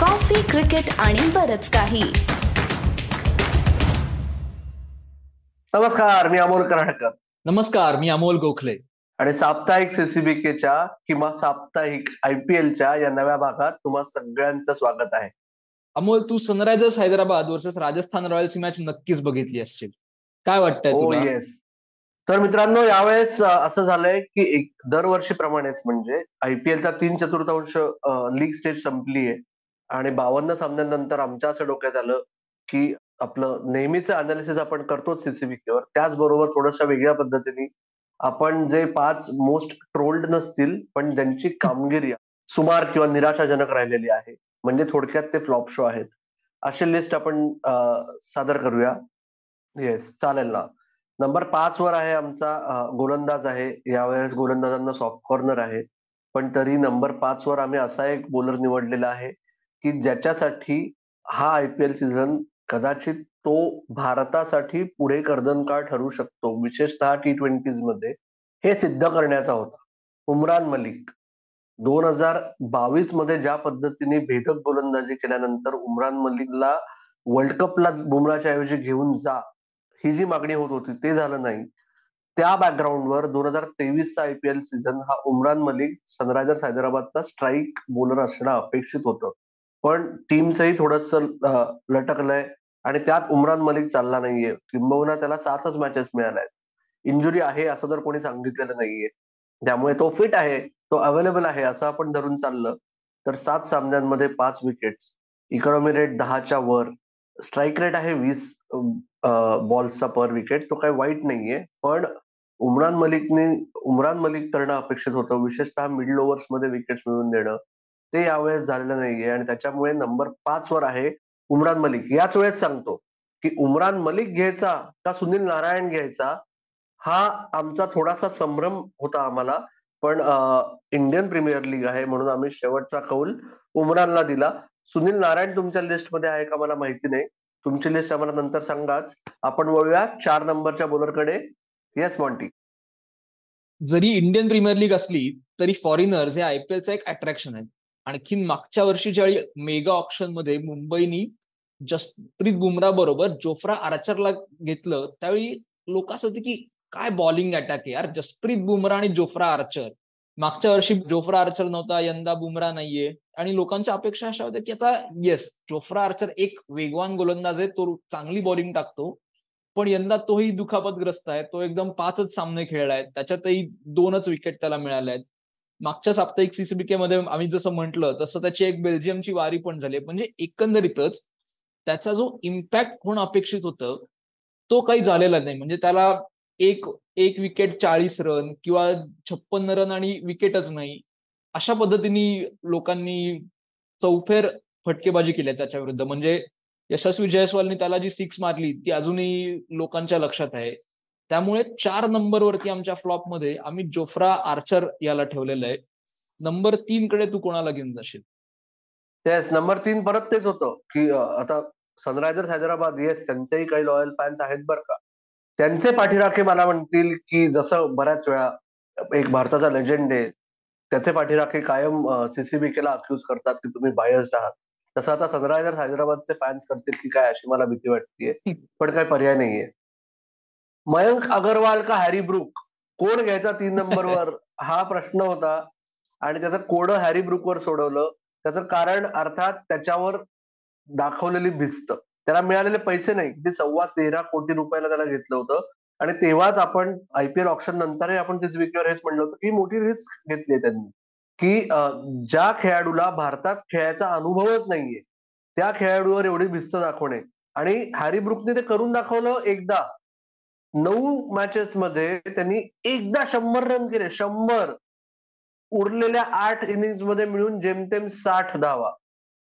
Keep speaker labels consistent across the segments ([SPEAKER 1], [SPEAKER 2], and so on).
[SPEAKER 1] Coffee cricket आणि बरच काही.
[SPEAKER 2] नमस्कार मी अमोल कराडकर
[SPEAKER 3] नमस्कार मी अमोल गोखले.
[SPEAKER 2] आणि साप्ताहिक सीसीबीकेच्या किंवा साप्ताहिक आयपीएलच्या या नव्या भागात तुम्हा सगळ्यांचं स्वागत आहे.
[SPEAKER 3] अमोल तू Sunrisers Hyderabad versus Rajasthan Royals match नक्कीच बघितली असशील. काय वाटतंय
[SPEAKER 2] येस तर मित्रांनो यावेळेस असं झालंय की एक दरवर्षीप्रमाणेच म्हणजे आयपीएलचा तीन चतुर्थांश लीग स्टेज संपली आहे आणि बावन्न सामन्यांनंतर आमच्या असं डोक्यात आलं की आपलं नेहमीचं अनालिसिस आपण करतोच सीसीबीकेवर त्याचबरोबर थोडंसं वेगळ्या पद्धतीने आपण जे पाच मोस्ट ट्रोल्ड नसतील पण ज्यांची कामगिरी सुमार किंवा निराशाजनक राहिलेली आहे म्हणजे थोडक्यात ते फ्लॉप शो आहेत. अशी लिस्ट आपण सादर करूया. येस चालेल ना. नंबर पाच वर आहे आमचा गोलंदाज आहे. यावेळेस गोलंदाजांना सॉफ्ट कॉर्नर आहे. पण तरी नंबर पाच वर आम्ही असा एक बॉलर निवडलेला आहे. की ज्याच्यासाठी हा आयपीएल सीझन कदाचित तो भारतासाठी पुढे कर्दनकाळ ठरू शकतो विशेषतः टी ट्वेंटीजमध्ये हे सिद्ध करण्याचा होता. उमरान मलिक दोन हजार बावीसमध्ये ज्या पद्धतीने भेदक गोलंदाजी केल्यानंतर उमरान मलिकला वर्ल्ड कपला बुमराच्या ऐवजी घेऊन जा ही जी मागणी होत होती ते झालं नाही. त्या बॅकग्राऊंडवर दोन हजार तेवीसचा आयपीएल सीझन हा उमरान मलिक सनरायझर्स हैदराबादचा स्ट्राईक बोलर असणं अपेक्षित होतं. पण टीमचंही थोडस लटकलंय आणि त्यात उमरान मलिक चालला नाहीये. किंबहुना त्याला सातच मॅचेस मिळाल्या आहेत इंजुरी आहे असं जर कोणी सांगितलेलं नाहीये. त्यामुळे तो फिट आहे तो अवेलेबल आहे असं आपण धरून चाललं तर सात सामन्यांमध्ये पाच विकेट्स इकॉनॉमी रेट दहाच्या वर. स्ट्राईक रेट आहे वीस बॉल्सचा पर विकेट तो काही वाईट नाहीये. पण उमरान मलिकने उमरान मलिक करणं अपेक्षित होतं. विशेषतः मिडल ओव्हर्समध्ये विकेट्स मिळवून देणं. ते यावेळेस झालेलं नाहीये आणि त्याच्यामुळे नंबर पाच वर आहे उमरान मलिक. याच वेळेस सांगतो की उमरान मलिक घ्यायचा का सुनील नारायण घ्यायचा हा आमचा थोडासा संभ्रम होता आम्हाला पण इंडियन प्रीमियर लीग आहे म्हणून आम्ही शेवटचा कौल उमरानला दिला. सुनील नारायण तुमच्या लिस्टमध्ये आहे का मला माहिती नाही. तुमची लिस्ट आम्हाला नंतर सांगाच. आपण वळूया चार नंबरच्या बॉलरकडे येस मॉन्टी
[SPEAKER 3] जरी इंडियन प्रीमियर लीग असली तरी फॉरेनर्स हे आयपीएलचं एक अट्रॅक्शन आहे. आणखीन मागच्या वर्षी ज्यावेळी मेगा ऑप्शनमध्ये मुंबईनी जसप्रीत बुमरा बरोबर जोफ्रा आर्चरला घेतलं त्यावेळी लोक असं होते की काय बॉलिंग अटॅक आहे यार. जसप्रीत बुमरा आणि जोफ्रा आर्चर. मागच्या वर्षी जोफ्रा आर्चर नव्हता यंदा बुमरा नाहीये. आणि लोकांच्या अपेक्षा अशा होत्या की आता येस जोफ्रा आर्चर एक वेगवान गोलंदाज आहे तो चांगली बॉलिंग टाकतो. पण यंदा तोही दुखापतग्रस्त आहे. तो एकदम पाचच सामने खेळलाय. त्याच्यातही दोनच विकेट त्याला मिळाल्या आहेत मागच्या साप्ताहिक सीसीबीके मध्ये आम्ही जसं म्हटलं तसं त्याची एक बेल्जियमची वारी पण झाली म्हणजे एकंदरीतच त्याचा जो इम्पॅक्ट होणं अपेक्षित होतं तो काही झालेला नाही. म्हणजे त्याला एक एक विकेट चाळीस रन किंवा छप्पन्न रन आणि विकेटच नाही अशा पद्धतीने लोकांनी चौफेर फटकेबाजी केली त्याच्या विरुद्ध. म्हणजे यशस्वी जयस्वालनी त्याला जी सिक्स मारली ती अजूनही लोकांच्या लक्षात आहे. त्यामुळे चार नंबरवरती आमच्या फ्लॉपमध्ये आम्ही जोफ्रा आर्चर याला ठेवलेलं आहे. नंबर तीन कडे तू कोणाला घेऊन जाशील?
[SPEAKER 2] येस नंबर तीन परत तेच होतं की आता सनरायझर्स हैदराबाद येस त्यांचेही काही लॉयल फॅन्स आहेत बरं का. त्यांचे पाठीराखे मला म्हणतील की जसं बऱ्याच वेळा एक भारताचा लेजंड आहे त्याचे पाठीराखे कायम सीसीबीकेला अक्यूज करतात की तुम्ही बायस्ड आहात. तसं आता सनरायझर्स हैदराबादचे फॅन्स करतील की काय अशी मला भीती वाटतेय. पण काही पर्याय नाहीये. मयंक अगरवाल का हॅरी ब्रुक? कोण घ्यायचा तीन नंबरवर? हा प्रश्न होता. आणि त्याचं कोड हॅरी ब्रुकवर सोडवलं. त्याचं कारण अर्थात त्याच्यावर दाखवलेली भिस्त. त्याला मिळालेले पैसे नाही. किती सव्वा तेरा कोटी रुपयाला त्याला घेतलं होतं. आणि तेव्हाच आपण आयपीएल ऑप्शन नंतरही आपण तीस विकेवर हेच म्हणलं होतं की मोठी रिस्क घेतली आहे त्यांनी. की ज्या खेळाडूला भारतात खेळायचा अनुभवच नाहीये त्या खेळाडूवर एवढी भिस्त दाखवणे. आणि हॅरी ब्रुकने ते करून दाखवलं एकदा. नऊ मॅचेस मध्ये त्यांनी एकदा शंभर रन केले. शंभर. उरलेल्या आठ इनिंग्समध्ये मिळून जेमतेम साठ धावा.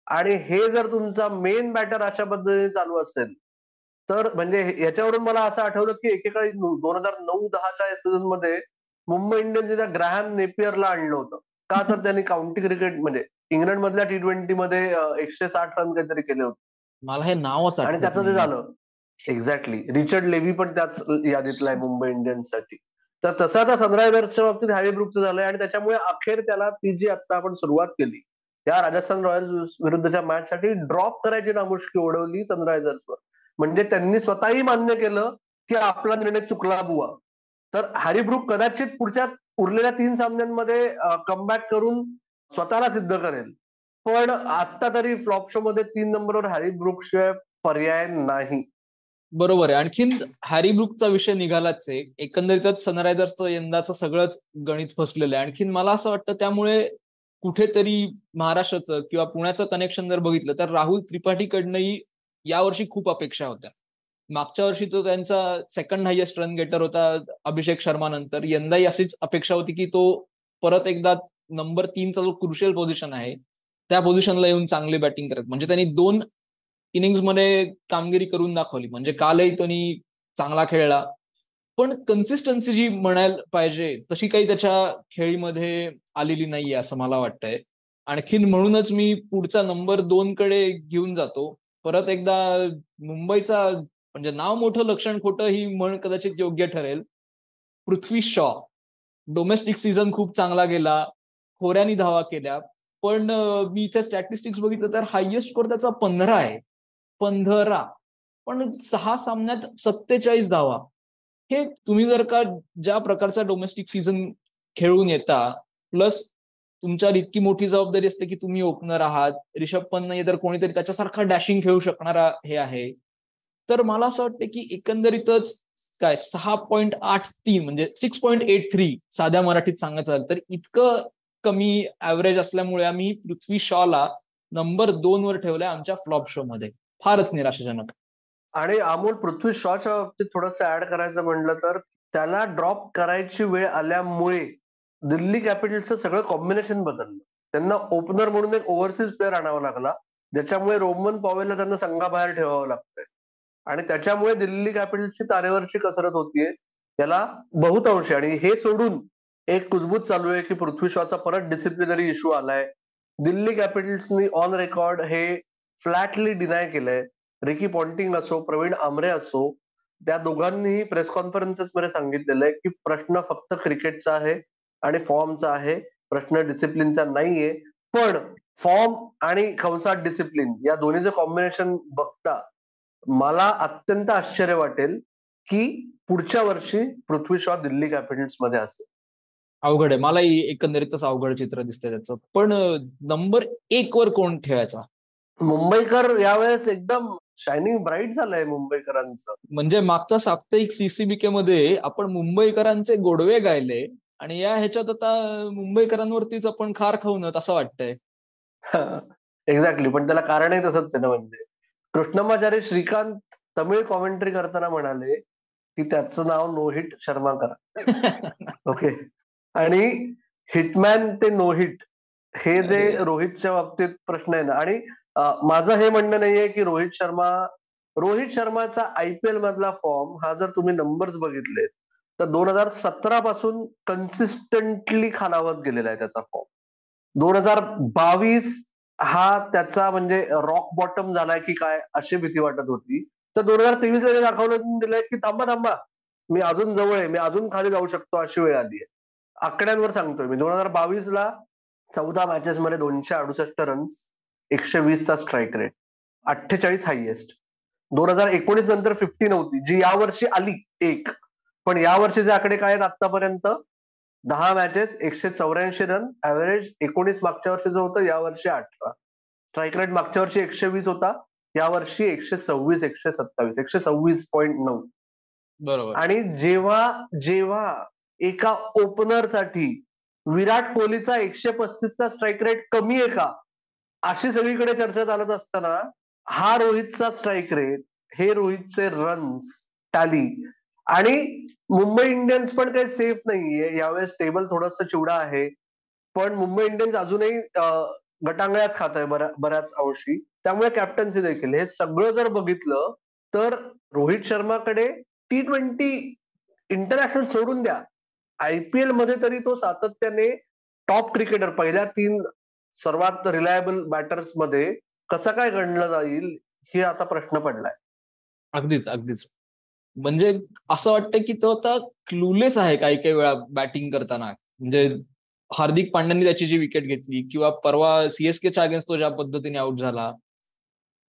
[SPEAKER 2] आणि हे जर तुमचा मेन बॅटर अशा पद्धतीने चालू असेल तर म्हणजे याच्यावरून मला असं आठवलं की एकेकाळी दोन हजार नऊ दहाच्या सीझनमध्ये मुंबई इंडियन्सच्या ग्रॅहम नेपियरला आणलं होतं. का तर त्यांनी काउंटी क्रिकेट म्हणजे इंग्लंड मधल्या टी ट्वेंटी मध्ये एकशे साठ रन काहीतरी केले होते.
[SPEAKER 3] मला हे नावच
[SPEAKER 2] आणि त्याचं ते. झालं. एक्झॅक्टली रिचर्ड लेव्ही पण त्याच यादीतला आहे मुंबई इंडियन्ससाठी. तर तसं आता सनरायझर्सच्या बाबतीत हॅरी ब्रुकचं झालंय आणि त्याच्यामुळे अखेर त्याला ती जी आता आपण सुरुवात केली त्या राजस्थान रॉयल्स विरुद्धच्या मॅच साठी ड्रॉप करायची नामुष्की ओढवली सनरायझर्सवर म्हणजे त्यांनी स्वतःही मान्य केलं की आपला निर्णय चुकला बुवा. तर हॅरी ब्रुक कदाचित पुढच्या उरलेल्या तीन सामन्यांमध्ये कमबॅक करून स्वतःला सिद्ध करेल. पण आता तरी फ्लॉप शो मध्ये तीन नंबरवर हॅरी ब्रुक शिवाय पर्याय नाही.
[SPEAKER 3] बरोबर आहे. आणखीन हॅरी ब्रुकचा विषय निघालाच आहे. एकंदरीतच सनरायझर्सचं यंदाचं सगळंच गणित फसलेलं आहे. आणखीन मला असं वाटतं त्यामुळे कुठेतरी महाराष्ट्राचं किंवा पुण्याचं कनेक्शन जर बघितलं तर राहुल त्रिपाठीकडनंही यावर्षी खूप अपेक्षा होत्या. मागच्या वर्षी तो त्यांचा सेकंड हायएस्ट रन गेटर होता अभिषेक शर्मा नंतर यंदाही अशीच अपेक्षा होती की तो परत एकदा नंबर तीनचा जो क्रुशियल पोझिशन आहे त्या पोझिशनला येऊन चांगली बॅटिंग करत. म्हणजे त्यांनी दोन मध्ये कामगिरी करून दाखवली. म्हणजे कालही त्यांनी चांगला खेळला. पण कन्सिस्टन्सी जी म्हणायला पाहिजे तशी काही त्याच्या खेळीमध्ये आलेली नाहीये असं मला वाटतंय. आणखीन म्हणूनच मी पुढचा नंबर दोन कडे घेऊन जातो. परत एकदा मुंबईचा म्हणजे नाव मोठं लक्षण खोटं ही म्हण कदाचित योग्य ठरेल. पृथ्वी शॉ. डोमेस्टिक सीझन खूप चांगला गेला. खोऱ्यानी धावा केल्या. पण मी इथे स्टॅटिस्टिक्स बघितलं तर हायएस्ट स्कोर त्याचा पंधरा आहे. पंधरा. पण सहा सामन्यात सत्तेचाळीस धावा. हे तुम्ही जर का ज्या प्रकारचा डोमेस्टिक सीझन खेळून येता प्लस तुमच्यावर इतकी मोठी जबाबदारी असते की तुम्ही ओपनर आहात रिषभ पंत नाही तर कोणीतरी त्याच्यासारखा डॅशिंग खेळू शकणारा हे आहे. तर मला असं वाटतं की एकंदरीतच काय सहा पॉईंट आठ तीन म्हणजे सिक्स पॉईंट एट थ्री साध्या मराठीत सांगायचं झालं तर इतकं कमी ऍव्हरेज असल्यामुळे आम्ही पृथ्वी शॉला नंबर दोन वर ठेवलाय आमच्या फ्लॉप शो मध्ये. फारच निराशाजनक.
[SPEAKER 2] आणि अमोल पृथ्वी शॉच्या बाबतीत थोडस ऍड करायचं म्हणलं तर त्याला ड्रॉप करायची वेळ आल्यामुळे दिल्ली कॅपिटल्सचं सगळं कॉम्बिनेशन बदललं. त्यांना ओपनर म्हणून एक ओव्हरसीज प्लेअर आणावा लागला ज्याच्यामुळे रोमन पॉवेलला त्यांना संघाबाहेर ठेवावं लागतंय. आणि त्याच्यामुळे दिल्ली कॅपिटल्सची तारेवरची कसरत होतीये त्याला बहुतांशी. आणि हे सोडून एक कुजबूज चालू आहे की पृथ्वी शॉचा परत डिसिप्लिनरी इश्यू आलाय. दिल्ली कॅपिटल्सनी ऑन रेकॉर्ड हे फ्लॅटली डिनाय केलंय. रिकी पॉन्टिंग असो प्रवीण आमरे असो त्या दोघांनीही प्रेस कॉन्फरन्सेस मध्ये सांगितलेलं आहे की प्रश्न फक्त क्रिकेटचा आहे आणि फॉर्मचा आहे. प्रश्न डिसिप्लिनचा नाहीये. पण फॉर्म आणि खवसाट डिसिप्लिन या दोन्हीचं कॉम्बिनेशन बघता मला अत्यंत आश्चर्य वाटेल की पुढच्या वर्षी पृथ्वी शॉ दिल्ली कॅपिटल्समध्ये असेल.
[SPEAKER 3] अवघड आहे. मलाही एकंदरीतच अवघड चित्र दिसतंय त्याचं. पण नंबर एक वर कोण ठेवायचा?
[SPEAKER 2] मुंबईकर यावेळेस एकदम शायनिंग ब्राईट झालंय मुंबईकरांचं.
[SPEAKER 3] म्हणजे मागच्या साप्ताहिक सीसीबीके मध्ये आपण मुंबईकरांचे गोडवे गायले आणि या ह्याच्यात आता मुंबईकरांवरतीच आपण खार खाऊनत असं वाटतंय.
[SPEAKER 2] एक्झॅक्टली पण त्याला कारणही तसंच आहे ना म्हणजे. कृष्णमाचार्य श्रीकांत तमिळ कॉमेंट्री करताना म्हणाले की त्याचं नाव नो हिट शर्मा करा. ओके आणि हिटमॅन ते नो हिट हे जे रोहितच्या बाबतीत प्रश्न आहे ना. आणि माझं हे म्हणणं नाहीये की रोहित शर्मा रोहित शर्माचा आयपीएल मधला फॉर्म हा जर तुम्ही नंबर्स बघितले तर दोन हजार सतरा पासून कन्सिस्टंटली खालावत गेलेला आहे त्याचा फॉर्म दोन हजार बावीस हा त्याचा म्हणजे रॉक बॉटम झालाय की काय अशी भीती वाटत होती. तर दोन हजार तेवीस ला दाखवलं दिलंय की थांबा थांबा. मी अजून जवळ आहे मी अजून खाली जाऊ शकतो अशी वेळ आली आहे. आकड्यांवर सांगतोय मी. दोन हजार बावीस ला चौदा मॅचेस मध्ये दोनशे अडुसष्ट रन्स एकशे वीसचा स्ट्राईक रेट अठ्ठेचाळीस हायएस्ट दोन हजार एकोणीस नंतर फिफ्टी नव्हती जी यावर्षी आली एक. पण या वर्षीचे आकडे काय आहेत आतापर्यंत दहा मॅचेस एकशे चौऱ्याऐंशी रन ऍव्हरेज एकोणीस मागच्या वर्षीचं होतं या वर्षी अठरा. स्ट्राईक रेट मागच्या वर्षी एकशे वीस होता या वर्षी एकशे सव्वीस एकशे सत्तावीस एकशे सव्वीस पॉईंट नऊ.
[SPEAKER 3] बरोबर.
[SPEAKER 2] आणि जेव्हा जेव्हा एका ओपनरसाठी विराट कोहलीचा एकशे पस्तीसचा स्ट्राईक रेट कमी आहे का अशी सगळीकडे चर्चा चालत असताना हा रोहितचा स्ट्राईक रेट हे रोहितचे रन्स टॅली आणि मुंबई इंडियन्स पण काही सेफ नाहीये. यावेळेस टेबल थोडस चिवडा आहे. पण मुंबई इंडियन्स अजूनही गटांगळ्याच खात आहे बऱ्याच अंशी. त्यामुळे कॅप्टन्सी देखील. हे सगळं जर बघितलं तर रोहित शर्माकडे टी ट्वेंटी इंटरनॅशनल सोडून द्या. आयपीएलमध्ये तरी तो सातत्याने टॉप क्रिकेटर पहिल्या तीन सर्वात रिलायबल बॅटर्समध्ये कसं काय गणलं जाईल हे आता प्रश्न पडलाय.
[SPEAKER 3] अगदीच अगदीच. म्हणजे असं वाटतं की तो आता क्लुलेस आहे काही काही वेळा बॅटिंग करताना. म्हणजे हार्दिक पांड्यानी त्याची जी विकेट घेतली किंवा परवा सीएसकेच्या अगेन्स्ट तो ज्या पद्धतीने आउट झाला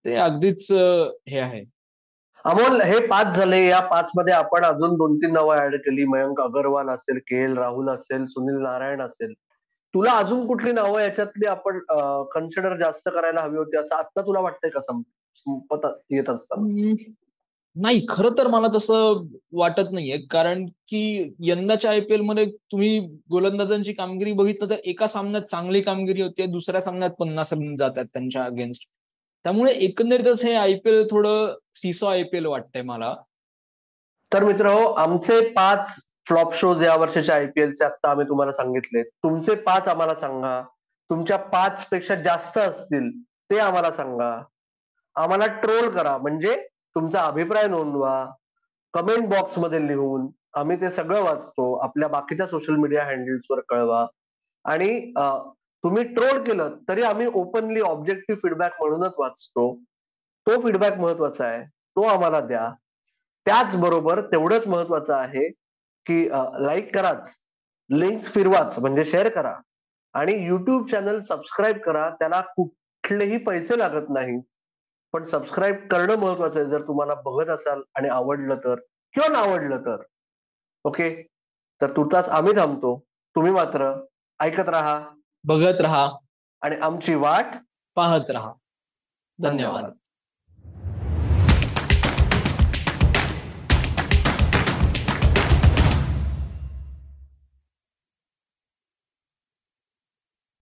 [SPEAKER 3] ते अगदीच हे आहे.
[SPEAKER 2] अमोल हे पाच झाले. या पाच मध्ये आपण अजून दोन तीन नावं ऍड केली. मयंक अगरवाल असेल के एल राहुल असेल सुनील नारायण असेल. तुला अजून कुठली नावं याच्यातली आपण कन्सिडर जास्त करायला हवी होती असं आता तुला वाटतंय का संपत येत असताना?
[SPEAKER 3] नाही खरं तर मला तसं वाटत नाहीये. कारण की यंदाच्या आयपीएलमध्ये तुम्ही गोलंदाजांची कामगिरी बघितलं तर एका सामन्यात चांगली कामगिरी होती दुसऱ्या सामन्यात पन्नास रन जातात त्यांच्या अगेन्स्ट त्यामुळे एकंदरीतच हे आयपीएल थोडं सिसो आयपीएल वाटतंय मला.
[SPEAKER 2] तर मित्र हो आमचे पाच फ्लॉप शोज या वर्षाच्या आयपीएलचे आता आम्ही तुम्हाला सांगितले. तुमचे पाच आम्हाला सांगा. तुमच्या पाच पेक्षा जास्त असतील ते आम्हाला सांगा. आम्हाला ट्रोल करा. म्हणजे तुमचा अभिप्राय नोंदवा. कमेंट बॉक्समध्ये लिहून आम्ही ते सगळं वाचतो. आपल्या बाकीच्या सोशल मीडिया हँडल्सवर कळवा. आणि तुम्ही ट्रोल केलं तरी आम्ही ओपनली ऑब्जेक्टिव्ह फीडबॅक म्हणूनच वाचतो. तो फीडबॅक महत्त्वाचा आहे. तो आम्हाला द्या. त्याचबरोबर तेवढंच महत्वाचं आहे की लाईक कराच लिंक्स फिरवाच म्हणजे शेअर करा. आणि युट्यूब चॅनल सबस्क्राईब करा त्याला कुठलेही पैसे लागत नाही पण सबस्क्राईब करणं महत्वाचं आहे जर तुम्हाला बघत असाल आणि आवडलं तर किंवा ना आवडलं तर. ओके तर तुर्तास आम्ही थांबतो. तुम्ही मात्र ऐकत राहा.
[SPEAKER 3] बघत राहा.
[SPEAKER 2] आणि आमची वाट
[SPEAKER 3] पाहत राहा. धन्यवाद.